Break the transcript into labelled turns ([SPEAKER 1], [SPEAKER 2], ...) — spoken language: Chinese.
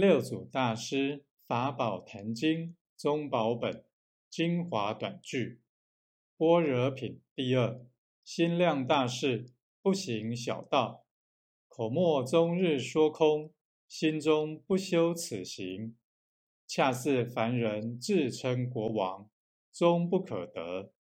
[SPEAKER 1] 六祖大师法宝坛经中宝本精华短句。般若品第二心量大事不行小道。口莫终日说空心中不修此行。恰似凡人自称国王终不可得